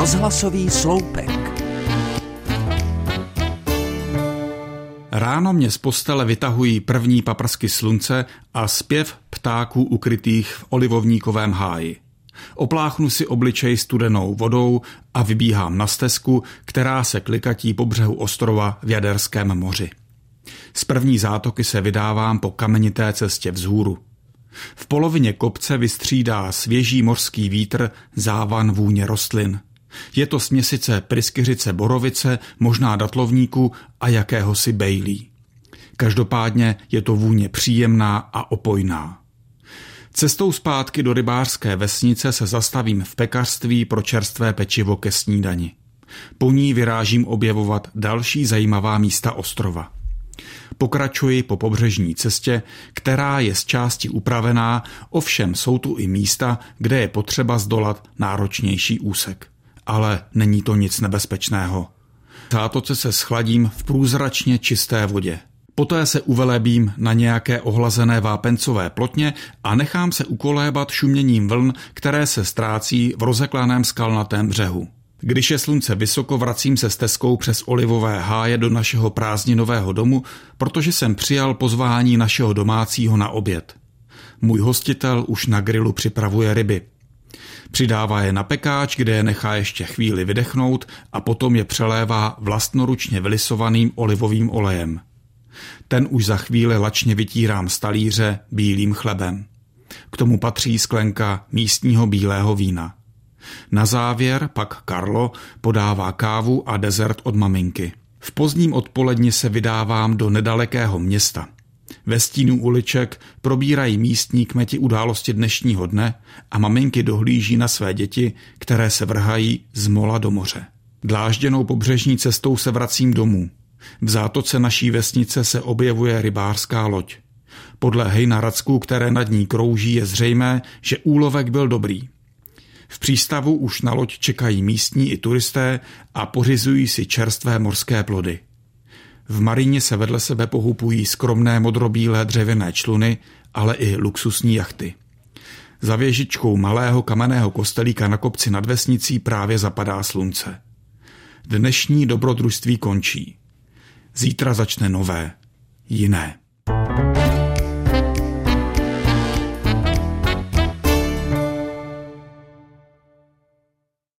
Rozhlasový sloupek. Ráno mě z postele vytahují první paprsky slunce a zpěv ptáků ukrytých v olivovníkovém háji. Opláchnu si obličej studenou vodou a vybíhám na stezku, která se klikatí po břehu ostrova v Jaderském moři. Z první zátoky se vydávám po kamenité cestě vzhůru. V polovině kopce vystřídá svěží mořský vítr závan vůně rostlin. Je to směsice pryskyřice borovice, možná datlovníku a jakéhosi bejlí. Každopádně je to vůně příjemná a opojná. Cestou zpátky do rybářské vesnice se zastavím v pekařství pro čerstvé pečivo ke snídani. Po ní vyrážím objevovat další zajímavá místa ostrova. Pokračuji po pobřežní cestě, která je z části upravená, ovšem jsou tu i místa, kde je potřeba zdolat náročnější úsek. Ale není to nic nebezpečného. Zátoce se schladím v průzračně čisté vodě. Poté se uvelebím na nějaké ohlazené vápencové plotně a nechám se ukolébat šuměním vln, které se ztrácí v rozeklaném skalnatém břehu. Když je slunce vysoko, vracím se stezkou přes olivové háje do našeho prázdninového domu, protože jsem přijal pozvání našeho domácího na oběd. Můj hostitel už na grilu připravuje ryby. Přidává je na pekáč, kde je nechá ještě chvíli vydechnout a potom je přelévá vlastnoručně vylisovaným olivovým olejem. Ten už za chvíli lačně vytírám z talíře bílým chlebem. K tomu patří sklenka místního bílého vína. Na závěr pak Karlo podává kávu a dezert od maminky. V pozdním odpoledni se vydávám do nedalekého města. Ve stínu uliček probírají místní kmeti události dnešního dne a maminky dohlíží na své děti, které se vrhají z mola do moře. Dlážděnou pobřežní cestou se vracím domů. V zátoce naší vesnice se objevuje rybářská loď. Podle hejnaracků, které nad ní krouží, je zřejmé, že úlovek byl dobrý. V přístavu už na loď čekají místní i turisté a pořizují si čerstvé morské plody. V Maríně se vedle sebe pohupují skromné modrobílé dřevěné čluny, ale i luxusní jachty. Za věžičkou malého kamenného kostelíka na kopci nad vesnicí právě zapadá slunce. Dnešní dobrodružství končí. Zítra začne nové, jiné.